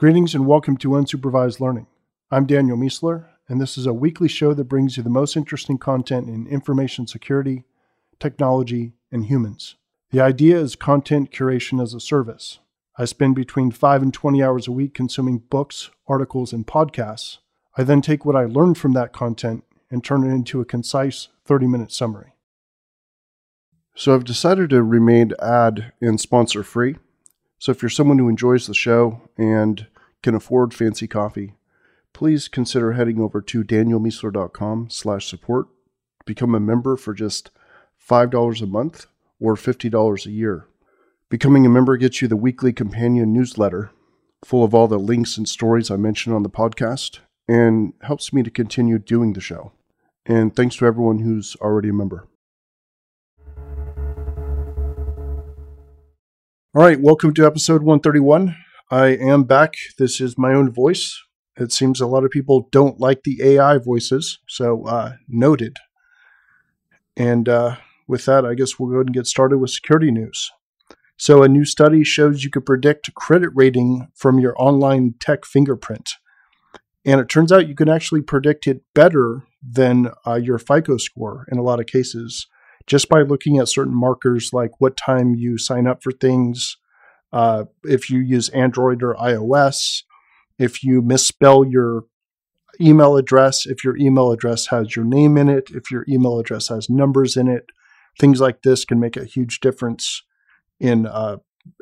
Greetings and welcome to Unsupervised Learning. I'm Daniel Miessler, and this is a weekly show that brings you the most interesting content in information security, technology, and humans. The idea is content curation as a service. I spend between 5 and 20 hours a week consuming books, articles, and podcasts. I then take what I learned from that content and turn it into a concise 30 minute summary. So I've decided to remain ad and sponsor free. So if you're someone who enjoys the show and can afford fancy coffee, please consider heading over to danielmiessler.com slash support become a member for just $5 a month or $50 a year. Becoming a member gets you the weekly companion newsletter full of all the links and stories I mentioned on the podcast and helps me to continue doing the show. And thanks to everyone who's already a member. All right, welcome to episode 131. I am back. This is my own voice. It seems a lot of people don't like the AI voices, so uh, noted. And uh, with that, I guess we'll go ahead and get started with security news. So, a new study shows you could predict credit rating from your online tech fingerprint. And it turns out you can actually predict it better than uh, your FICO score in a lot of cases just by looking at certain markers like what time you sign up for things, uh, if you use Android or iOS, if you misspell your email address, if your email address has your name in it, if your email address has numbers in it, things like this can make a huge difference in uh,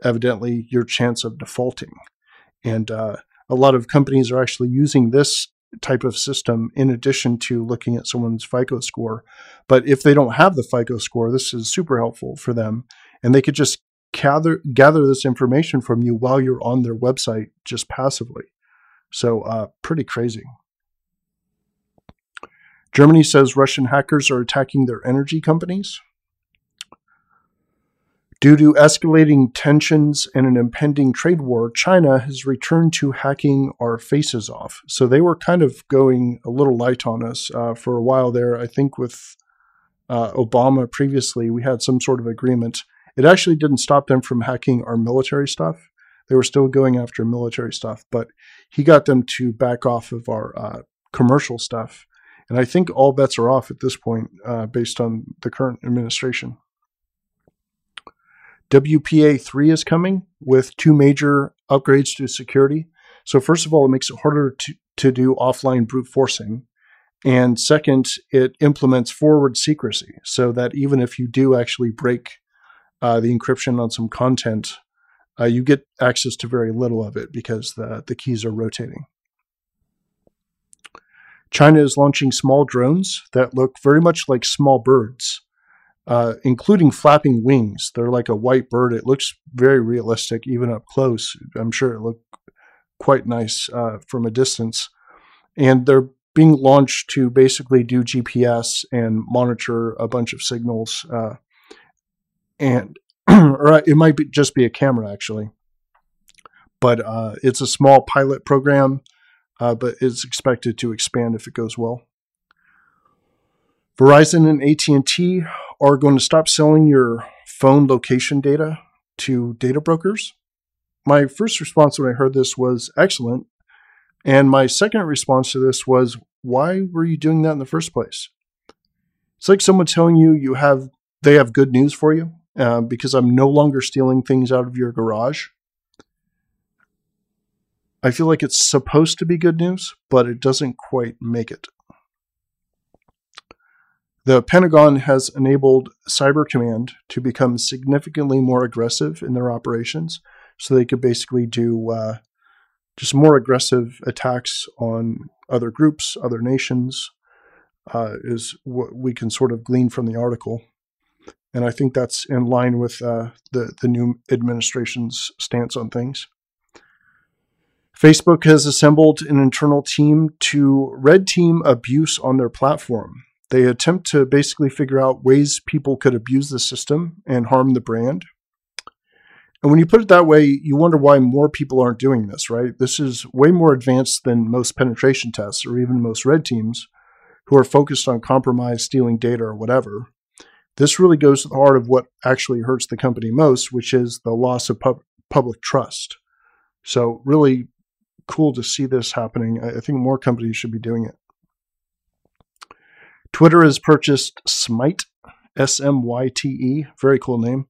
evidently your chance of defaulting. And uh, a lot of companies are actually using this type of system in addition to looking at someone's FICO score. But if they don't have the FICO score, this is super helpful for them. And they could just gather gather this information from you while you're on their website just passively. So uh, pretty crazy. Germany says Russian hackers are attacking their energy companies. Due to escalating tensions and an impending trade war, China has returned to hacking our faces off. So they were kind of going a little light on us uh, for a while there. I think with uh, Obama previously, we had some sort of agreement. It actually didn't stop them from hacking our military stuff. They were still going after military stuff, but he got them to back off of our uh, commercial stuff. And I think all bets are off at this point uh, based on the current administration. WPA 3 is coming with two major upgrades to security. So, first of all, it makes it harder to, to do offline brute forcing. And second, it implements forward secrecy so that even if you do actually break uh, the encryption on some content, uh, you get access to very little of it because the, the keys are rotating. China is launching small drones that look very much like small birds uh, including flapping wings. They're like a white bird. It looks very realistic, even up close. I'm sure it looked quite nice uh, from a distance. And they're being launched to basically do GPS and monitor a bunch of signals. Uh, and or it might be, just be a camera actually, but uh, it's a small pilot program, uh, but it's expected to expand if it goes well. Verizon and AT&T are going to stop selling your phone location data to data brokers. My first response when I heard this was excellent. And my second response to this was, why were you doing that in the first place? It's like someone telling you you have they have good news for you uh, because I'm no longer stealing things out of your garage. I feel like it's supposed to be good news, but it doesn't quite make it. The Pentagon has enabled Cyber Command to become significantly more aggressive in their operations. So they could basically do uh, just more aggressive attacks on other groups, other nations, uh, is what we can sort of glean from the article. And I think that's in line with uh, the, the new administration's stance on things. Facebook has assembled an internal team to red team abuse on their platform. They attempt to basically figure out ways people could abuse the system and harm the brand. And when you put it that way, you wonder why more people aren't doing this, right? This is way more advanced than most penetration tests or even most red teams who are focused on compromise, stealing data, or whatever. This really goes to the heart of what actually hurts the company most, which is the loss of pub- public trust. So, really, cool to see this happening. I, I think more companies should be doing it. Twitter has purchased Smyte, S M Y T E, very cool name,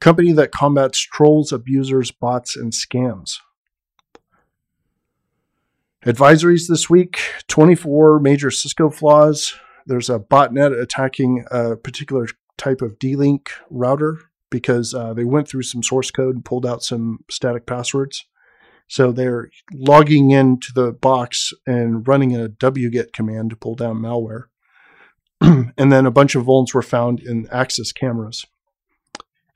company that combats trolls, abusers, bots, and scams. Advisories this week 24 major Cisco flaws. There's a botnet attacking a particular type of D Link router because uh, they went through some source code and pulled out some static passwords. So they're logging into the box and running a wget command to pull down malware. and then a bunch of vulns were found in Axis cameras.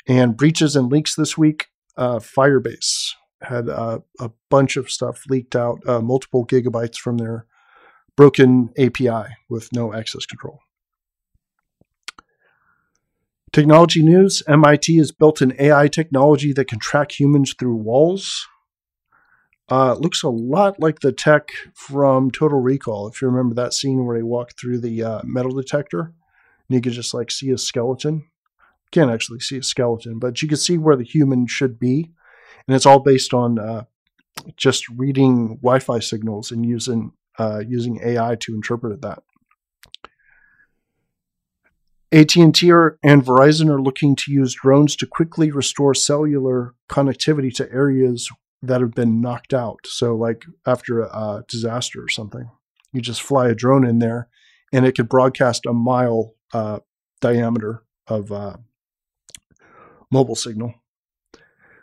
And breaches and leaks this week. Uh, Firebase had uh, a bunch of stuff leaked out, uh, multiple gigabytes from their broken API with no access control. Technology news MIT has built an AI technology that can track humans through walls. Uh, looks a lot like the tech from Total Recall. If you remember that scene where he walked through the uh, metal detector and you could just like see a skeleton. Can't actually see a skeleton, but you could see where the human should be. And it's all based on uh, just reading Wi Fi signals and using, uh, using AI to interpret that. AT&T and Verizon are looking to use drones to quickly restore cellular connectivity to areas that have been knocked out. So, like after a disaster or something, you just fly a drone in there, and it could broadcast a mile uh, diameter of uh, mobile signal.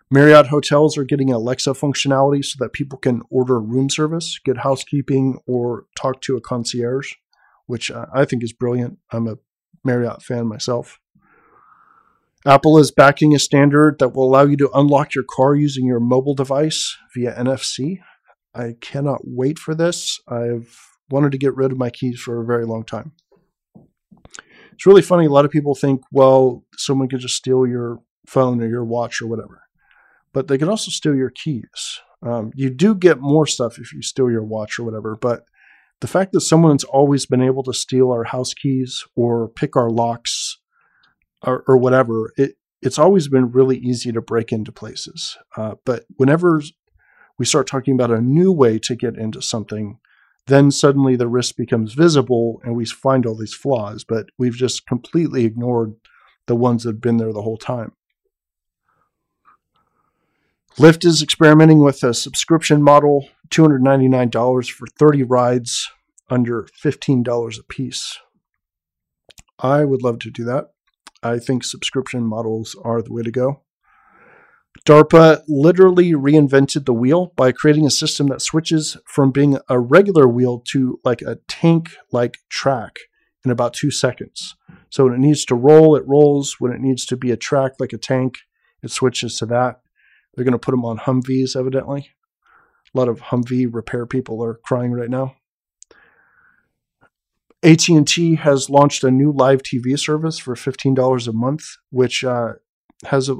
Marriott hotels are getting Alexa functionality so that people can order room service, get housekeeping, or talk to a concierge, which uh, I think is brilliant. I'm a Marriott fan myself. Apple is backing a standard that will allow you to unlock your car using your mobile device via NFC. I cannot wait for this. I've wanted to get rid of my keys for a very long time. It's really funny. A lot of people think, well, someone could just steal your phone or your watch or whatever, but they can also steal your keys. Um, you do get more stuff if you steal your watch or whatever, but the fact that someone's always been able to steal our house keys or pick our locks or, or whatever, it, it's always been really easy to break into places. Uh, but whenever we start talking about a new way to get into something, then suddenly the risk becomes visible and we find all these flaws, but we've just completely ignored the ones that have been there the whole time. Lyft is experimenting with a subscription model, $299 for 30 rides under $15 a piece. I would love to do that. I think subscription models are the way to go. DARPA literally reinvented the wheel by creating a system that switches from being a regular wheel to like a tank like track in about two seconds. So when it needs to roll, it rolls. When it needs to be a track like a tank, it switches to that. They're going to put them on Humvees, evidently. A lot of Humvee repair people are crying right now. AT&T has launched a new live TV service for $15 a month, which uh, has a,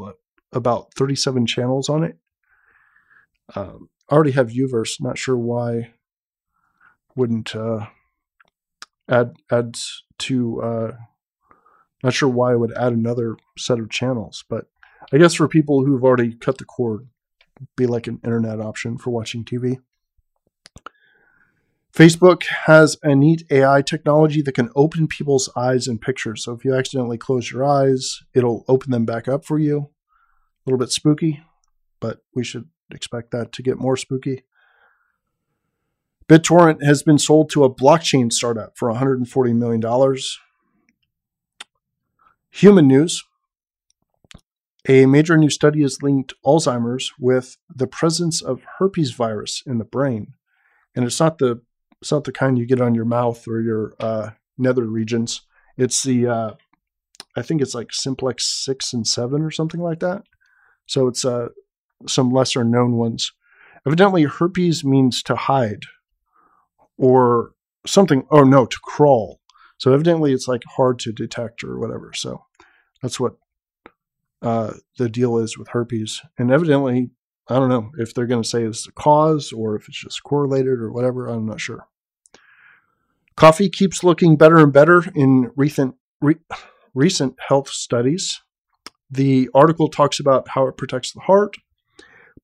about 37 channels on it. Um, I already have Uverse. Not sure why wouldn't uh, add add to. Uh, not sure why I would add another set of channels, but I guess for people who've already cut the cord, be like an internet option for watching TV. Facebook has a neat AI technology that can open people's eyes in pictures. So if you accidentally close your eyes, it'll open them back up for you. A little bit spooky, but we should expect that to get more spooky. BitTorrent has been sold to a blockchain startup for $140 million. Human news a major new study has linked Alzheimer's with the presence of herpes virus in the brain. And it's not the it's not the kind you get on your mouth or your uh, nether regions. It's the uh, I think it's like simplex six and seven or something like that. So it's uh, some lesser known ones. Evidently, herpes means to hide or something. Oh no, to crawl. So evidently, it's like hard to detect or whatever. So that's what uh, the deal is with herpes. And evidently, I don't know if they're going to say it's the cause or if it's just correlated or whatever. I'm not sure. Coffee keeps looking better and better in recent re- recent health studies. The article talks about how it protects the heart,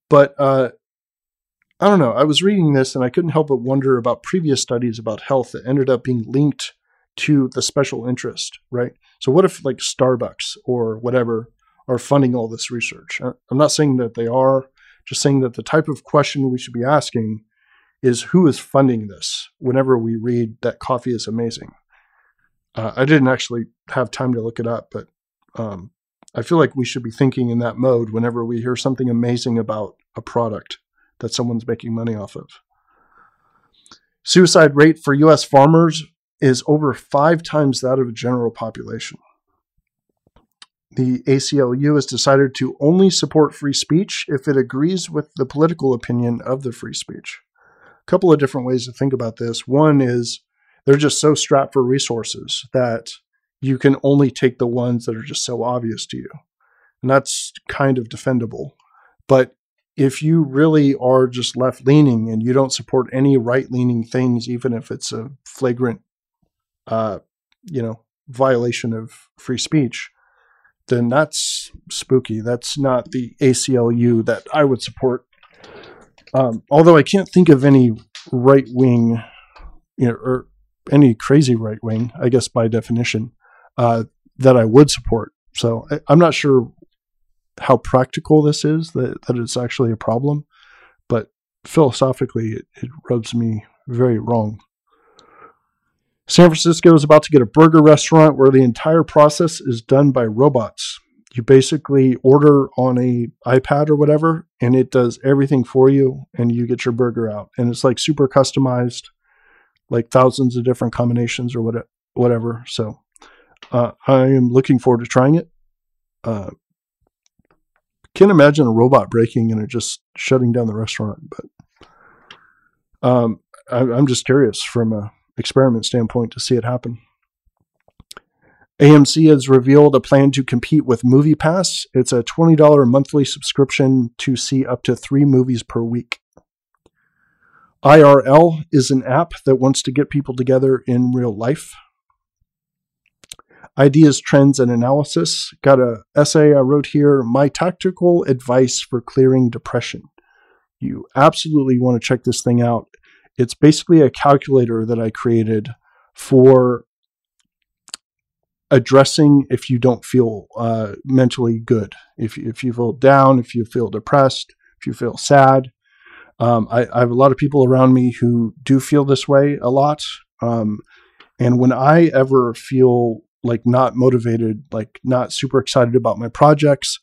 but uh, I don't know. I was reading this and I couldn't help but wonder about previous studies about health that ended up being linked to the special interest, right? So, what if like Starbucks or whatever are funding all this research? I'm not saying that they are, just saying that the type of question we should be asking is who is funding this whenever we read that coffee is amazing. Uh, I didn't actually have time to look it up, but um, I feel like we should be thinking in that mode whenever we hear something amazing about a product that someone's making money off of. Suicide rate for US farmers is over five times that of the general population. The ACLU has decided to only support free speech if it agrees with the political opinion of the free speech. A couple of different ways to think about this. One is they're just so strapped for resources that you can only take the ones that are just so obvious to you. And that's kind of defendable. But if you really are just left leaning and you don't support any right leaning things, even if it's a flagrant, uh, you know, violation of free speech, then that's spooky. That's not the ACLU that I would support. Um, although I can't think of any right wing, you know, or any crazy right wing, I guess by definition, uh, that I would support. So I, am not sure how practical this is, that, that it's actually a problem, but philosophically, it, it rubs me very wrong. San Francisco is about to get a burger restaurant where the entire process is done by robots. You basically order on a iPad or whatever, and it does everything for you, and you get your burger out. And it's like super customized, like thousands of different combinations or whatever. So uh, I am looking forward to trying it. Uh, can't imagine a robot breaking and it just shutting down the restaurant, but um, I, I'm just curious from a experiment standpoint to see it happen. AMC has revealed a plan to compete with MoviePass. It's a $20 monthly subscription to see up to three movies per week. IRL is an app that wants to get people together in real life. Ideas, Trends, and Analysis. Got a essay I wrote here, My Tactical Advice for Clearing Depression. You absolutely want to check this thing out. It's basically a calculator that I created for addressing if you don't feel uh, mentally good, if, if you feel down, if you feel depressed, if you feel sad. Um, I, I, have a lot of people around me who do feel this way a lot. Um, and when I ever feel like not motivated, like not super excited about my projects.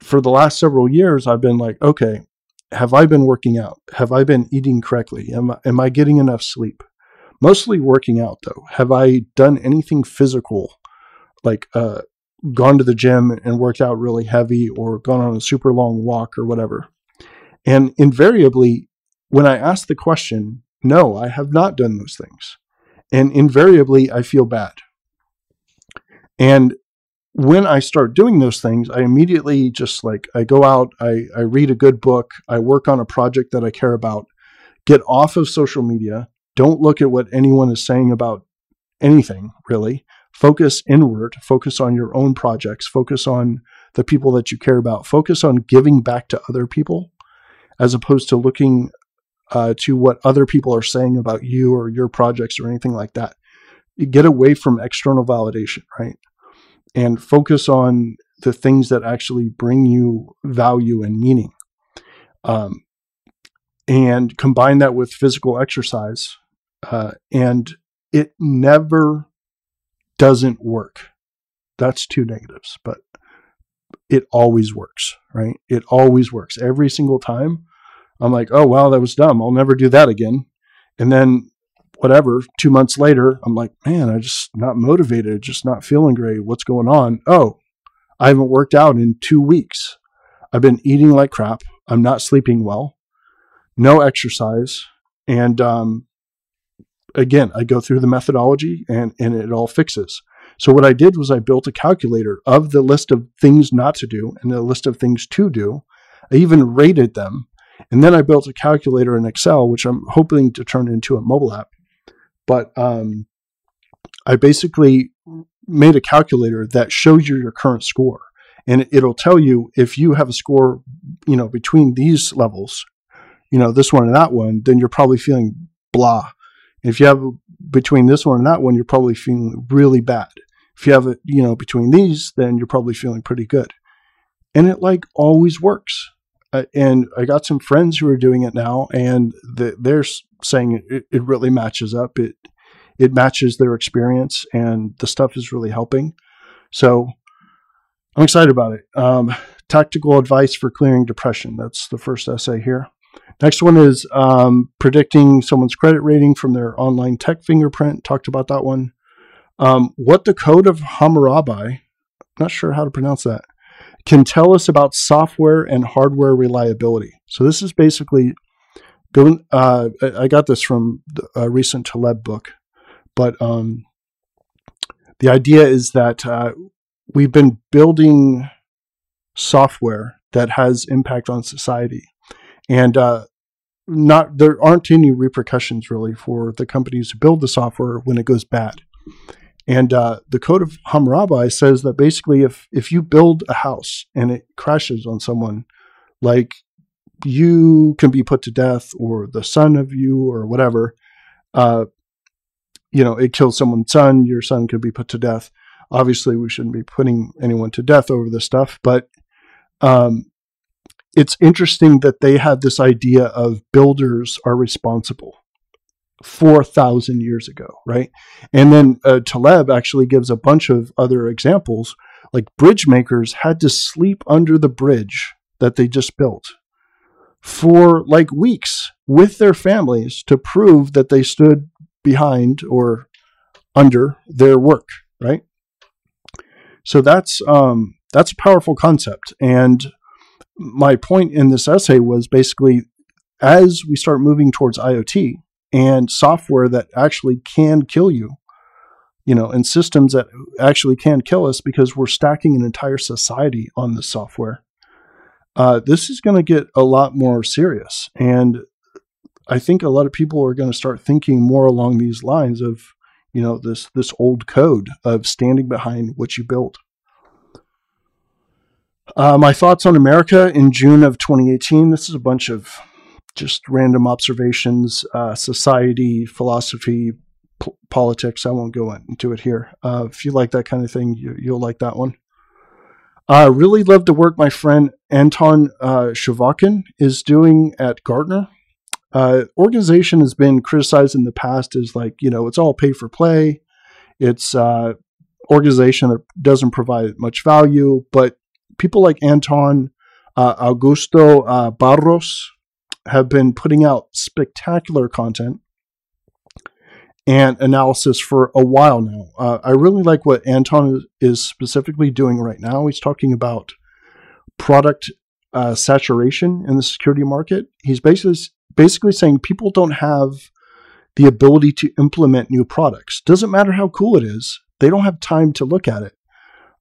For the last several years, I've been like, okay, have I been working out? Have I been eating correctly? Am I, am I getting enough sleep? Mostly working out though. Have I done anything physical, like uh, gone to the gym and worked out really heavy, or gone on a super long walk or whatever? And invariably, when I ask the question, no, I have not done those things. And invariably, I feel bad. And when I start doing those things, I immediately just like I go out, I, I read a good book, I work on a project that I care about, get off of social media, don't look at what anyone is saying about anything really. Focus inward, focus on your own projects, focus on the people that you care about, focus on giving back to other people as opposed to looking uh, to what other people are saying about you or your projects or anything like that. Get away from external validation, right? And focus on the things that actually bring you value and meaning. Um, and combine that with physical exercise. Uh, and it never doesn't work. That's two negatives, but it always works, right? It always works. Every single time, I'm like, oh, wow, that was dumb. I'll never do that again. And then whatever, two months later, I'm like, man, I just not motivated, just not feeling great. What's going on? Oh, I haven't worked out in two weeks. I've been eating like crap. I'm not sleeping well. No exercise. And um, again, I go through the methodology and, and it all fixes. So what I did was I built a calculator of the list of things not to do and the list of things to do. I even rated them. And then I built a calculator in Excel, which I'm hoping to turn into a mobile app but um, I basically made a calculator that shows you your current score, and it'll tell you if you have a score, you know, between these levels, you know, this one and that one, then you're probably feeling blah. If you have between this one and that one, you're probably feeling really bad. If you have it, you know, between these, then you're probably feeling pretty good. And it like always works. Uh, and I got some friends who are doing it now, and the, they're saying it, it really matches up. It it matches their experience, and the stuff is really helping. So I'm excited about it. Um, tactical advice for clearing depression. That's the first essay here. Next one is um, predicting someone's credit rating from their online tech fingerprint. Talked about that one. Um, what the code of Hammurabi, not sure how to pronounce that, can tell us about software and hardware reliability. So this is basically going. Uh, I got this from a recent Taleb book, but um, the idea is that uh, we've been building software that has impact on society, and uh, not there aren't any repercussions really for the companies who build the software when it goes bad. And uh, the code of Hammurabi says that basically, if if you build a house and it crashes on someone, like you can be put to death, or the son of you, or whatever. Uh, you know, it kills someone's son. Your son could be put to death. Obviously, we shouldn't be putting anyone to death over this stuff, but um, it's interesting that they had this idea of builders are responsible 4,000 years ago, right? And then uh, Taleb actually gives a bunch of other examples, like bridge makers had to sleep under the bridge that they just built for like weeks with their families to prove that they stood behind or under their work, right? So that's um, that's a powerful concept, and my point in this essay was basically as we start moving towards IoT and software that actually can kill you, you know, and systems that actually can kill us because we're stacking an entire society on the software. Uh, this is going to get a lot more serious. And I think a lot of people are going to start thinking more along these lines of, you know, this this old code of standing behind what you built. Uh, my thoughts on America in June of 2018. This is a bunch of just random observations, uh, society, philosophy, p- politics. I won't go into it here. Uh, if you like that kind of thing, you, will like that one. I uh, really love the work my friend Anton uh, Chuvakin is doing at Gartner. Uh, organization has been criticized in the past as like, you know, it's all pay for play. It's uh, organization that doesn't provide much value, but people like Anton uh, Augusto Barros have been putting out spectacular content and analysis for a while now. Uh, I really like what Anton is specifically doing right now. He's talking about product uh, saturation in the security market. He's basically basically saying people don't have the ability to implement new products. Doesn't matter how cool it is; they don't have time to look at it.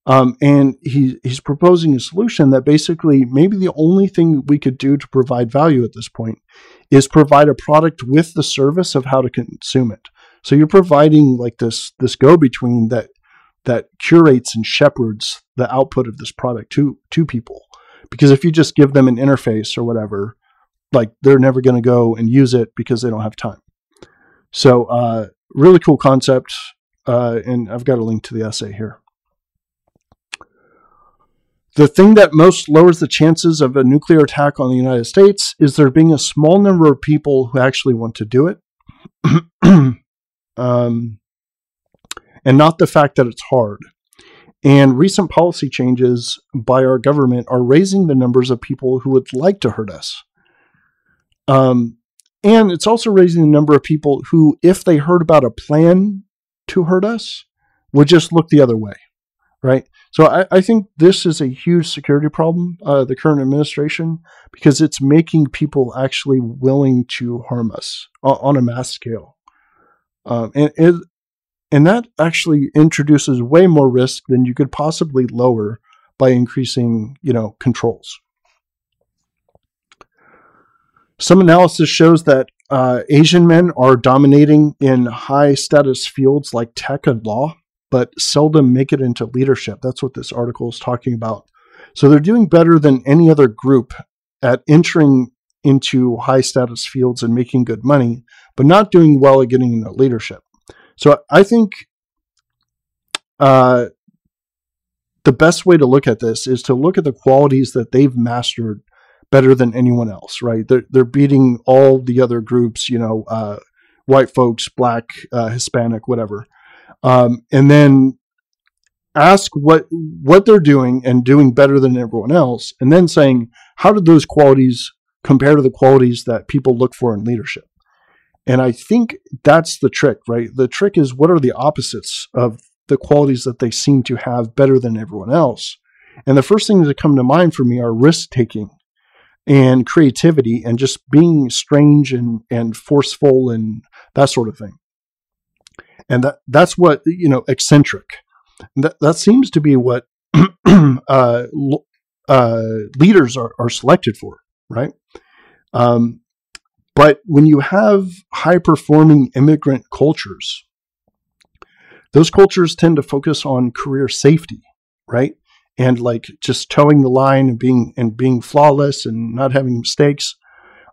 Um, and he, he's proposing a solution that basically maybe the only thing we could do to provide value at this point is provide a product with the service of how to consume it. So you're providing like this this go between that that curates and shepherds the output of this product to to people. Because if you just give them an interface or whatever, like they're never going to go and use it because they don't have time. So uh, really cool concept, uh, and I've got a link to the essay here. The thing that most lowers the chances of a nuclear attack on the United States is there being a small number of people who actually want to do it. um, and not the fact that it's hard. And recent policy changes by our government are raising the numbers of people who would like to hurt us. Um, and it's also raising the number of people who, if they heard about a plan to hurt us, would just look the other way, right? So I, I, think this is a huge security problem, uh, the current administration, because it's making people actually willing to harm us on, on a mass scale. Um, and, it, and that actually introduces way more risk than you could possibly lower by increasing, you know, controls. Some analysis shows that uh, Asian men are dominating in high status fields like tech and law but seldom make it into leadership. That's what this article is talking about. So they're doing better than any other group at entering into high status fields and making good money, but not doing well at getting into leadership. So I think uh, the best way to look at this is to look at the qualities that they've mastered better than anyone else, right? They're, they're beating all the other groups, you know, uh, white folks, black, uh, Hispanic, whatever. Um, and then ask what what they're doing and doing better than everyone else, and then saying how did those qualities compare to the qualities that people look for in leadership. And I think that's the trick, right? The trick is what are the opposites of the qualities that they seem to have better than everyone else. And the first things that come to mind for me are risk taking and creativity and just being strange and, and forceful and that sort of thing. And that, that's what, you know, eccentric. That, that seems to be what uh, uh, leaders are, are selected for, right? Um, but when you have high performing immigrant cultures, those cultures tend to focus on career safety, right? And like just toeing the line and being and being flawless and not having mistakes.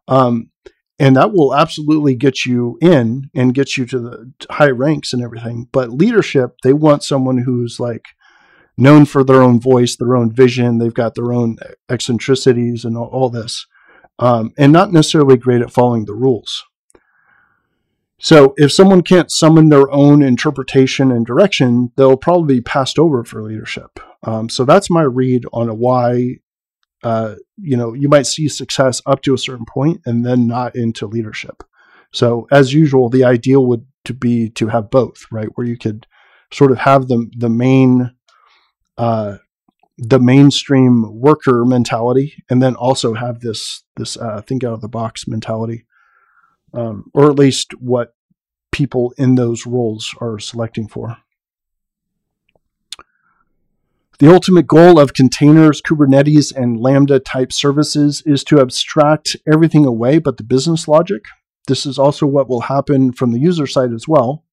Um, and that will absolutely get you in and get you to the high ranks and everything. But leadership, they want someone who's like known for their own voice, their own vision. They've got their own eccentricities and all, all this, um, and not necessarily great at following the rules. So if someone can't summon their own interpretation and direction, they'll probably be passed over for leadership. Um, so that's my read on why. Uh, you know, you might see success up to a certain point and then not into leadership. So as usual, the ideal would to be to have both, right? Where you could sort of have the the main uh, the mainstream worker mentality, and then also have this this uh, think out of the box mentality um, or at least what people in those roles are selecting for. The ultimate goal of containers, Kubernetes, and Lambda type services is to abstract everything away but the business logic. This is also what will happen from the user side as well,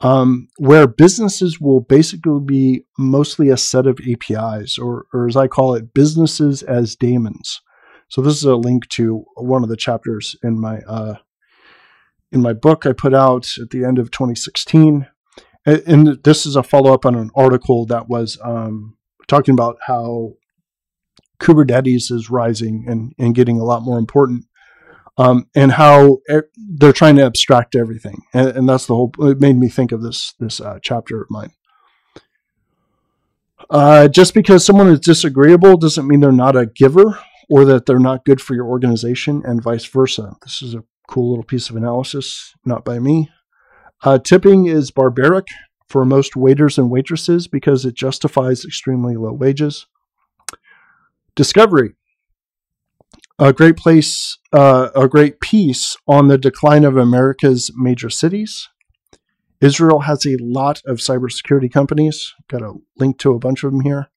um, where businesses will basically be mostly a set of APIs, or, or as I call it, businesses as daemons. So this is a link to one of the chapters in my uh, in my book I put out at the end of 2016. And this is a follow up on an article that was um, talking about how Kubernetes is rising and, and getting a lot more important, um, and how they're trying to abstract everything. And, and, that's the whole. It made me think of this this uh, chapter of mine. Uh, just because someone is disagreeable doesn't mean they're not a giver or that they're not good for your organization and vice versa. This is a cool little piece of analysis, not by me. Uh, tipping is barbaric for most waiters and waitresses because it justifies extremely low wages. Discovery, a great place, uh, a great piece on the decline of America's major cities. Israel has a lot of cybersecurity companies. Got a link to a bunch of them here.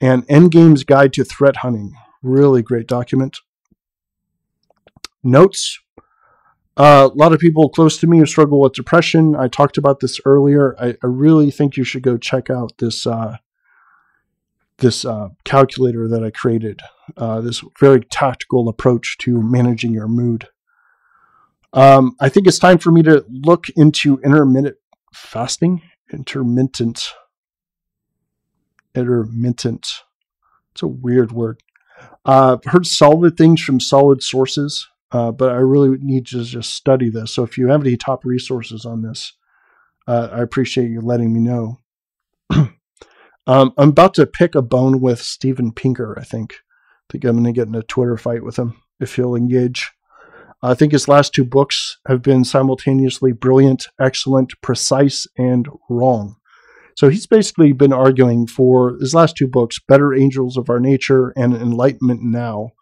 And Endgame's Guide to Threat Hunting, Really great document. Notes. Uh, a lot of people close to me who struggle with depression. I talked about this earlier. I, I really think you should go check out this uh, this uh, calculator that I created. Uh, this very tactical approach to managing your mood. Um, I think it's time for me to look into intermittent fasting. Intermittent. Intermittent. It's a weird word. Uh, I've heard solid things from solid sources, uh, but I really need to just study this. So if you have any top resources on this, uh, I appreciate you letting me know. um, I'm about to pick a bone with Steven Pinker, I think. I think I'm going to get in a Twitter fight with him if he'll engage. I think his last two books have been simultaneously brilliant, excellent, precise, and wrong. So he's basically been arguing for his last two books, Better Angels of Our Nature and Enlightenment Now,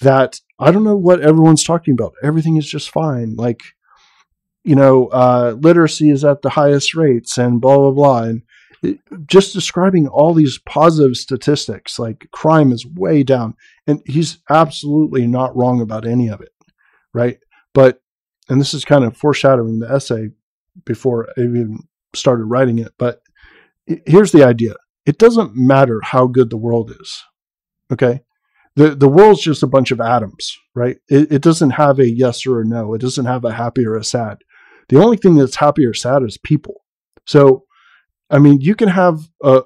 that I don't know what everyone's talking about. Everything is just fine. Like, you know, uh, literacy is at the highest rates and blah, blah, blah. And it, just describing all these positive statistics, like crime is way down. And he's absolutely not wrong about any of it, right? But, and this is kind of foreshadowing the essay before I even started writing it, but here's the idea it doesn't matter how good the world is. Okay. The the world's just a bunch of atoms, right? It, it doesn't have a yes or a no. It doesn't have a happy or a sad. The only thing that's happy or sad is people. So, I mean, you can have uh,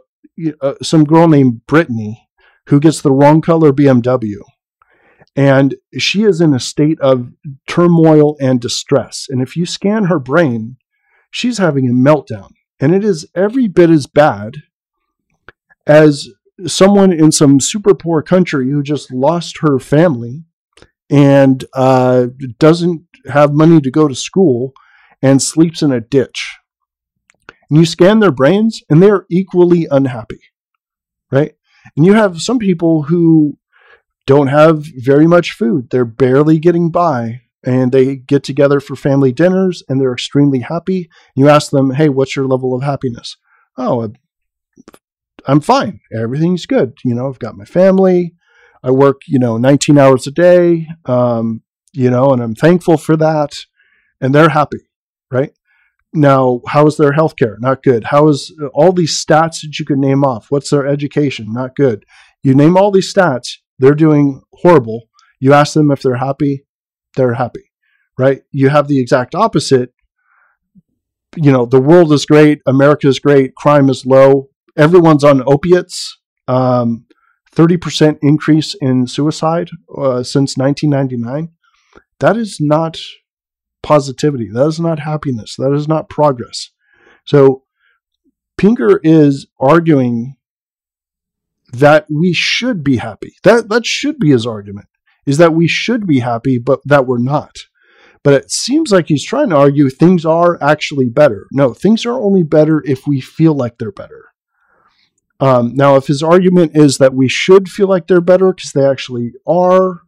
uh, some girl named Brittany who gets the wrong color BMW, and she is in a state of turmoil and distress. And if you scan her brain, she's having a meltdown, and it is every bit as bad as someone in some super poor country who just lost her family and uh, doesn't have money to go to school and sleeps in a ditch. And you scan their brains and they're equally unhappy, right? And you have some people who don't have very much food. They're barely getting by and they get together for family dinners and they're extremely happy. You ask them, hey, what's your level of happiness? Oh, I'm fine. Everything's good. You know, I've got my family. I work, you know, 19 hours a day, um, you know, and I'm thankful for that. And they're happy, right? Now, how is their healthcare? Not good. How is uh, all these stats that you could name off? What's their education? Not good. You name all these stats, they're doing horrible. You ask them if they're happy, they're happy, right? You have the exact opposite. You know, the world is great, America is great, crime is low, everyone's on opiates. Um, 30% increase in suicide uh, since 1999. That is not positivity. That is not happiness. That is not progress. So Pinker is arguing that we should be happy. That that should be his argument. Is that we should be happy, but that we're not. But it seems like he's trying to argue things are actually better. No, things are only better if we feel like they're better. Um, now, if his argument is that we should feel like they're better because they actually are,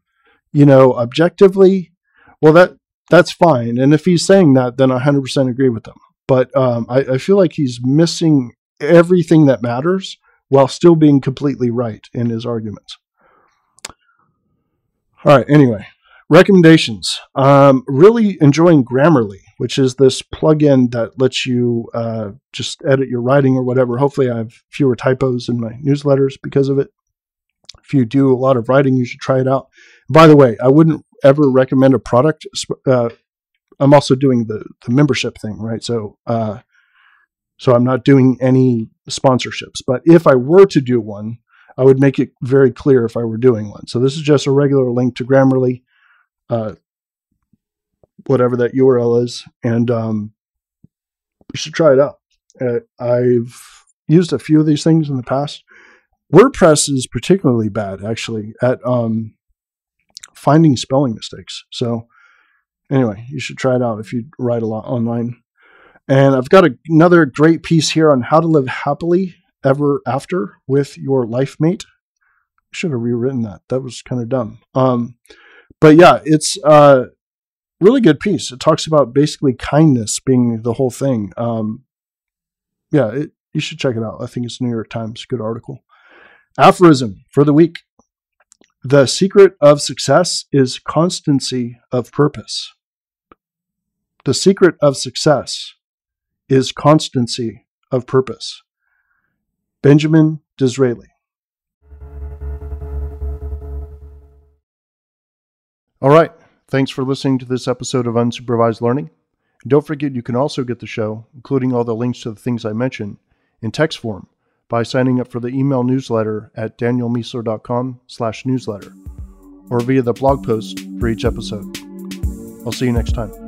you know, objectively, well, that that's fine. And if he's saying that, then I 100% agree with him. But um, I, I feel like he's missing everything that matters while still being completely right in his arguments. All right. Anyway, recommendations. Um, really enjoying Grammarly which is this plugin that lets you uh, just edit your writing or whatever. Hopefully, I have fewer typos in my newsletters because of it. If you do a lot of writing, you should try it out. By the way, I wouldn't ever recommend a product. Uh, I'm also doing the the membership thing, right? So, uh, so I'm not doing any sponsorships. But if I were to do one, I would make it very clear if I were doing one. So this is just a regular link to Grammarly. Uh, whatever that URL is, and um, you should try it out. Uh, I've used a few of these things in the past. WordPress is particularly bad, actually, at um, finding spelling mistakes. So, anyway, you should try it out if you write a lot online. And I've got a, another great piece here on how to live happily ever after with your life mate. I should have rewritten that. That was kind of dumb. Um, but yeah, it's uh, really good piece. It talks about basically kindness being the whole thing. Um, yeah, it, you should check it out. I think it's New York Times. Good article. Aphorism for the week. The secret of success is constancy of purpose. The secret of success is constancy of purpose. Benjamin Disraeli. All right. Thanks for listening to this episode of Unsupervised Learning. And don't forget you can also get the show, including all the links to the things I mentioned, in text form by signing up for the email newsletter at danielmiessler.com slash newsletter or via the blog post for each episode. I'll see you next time.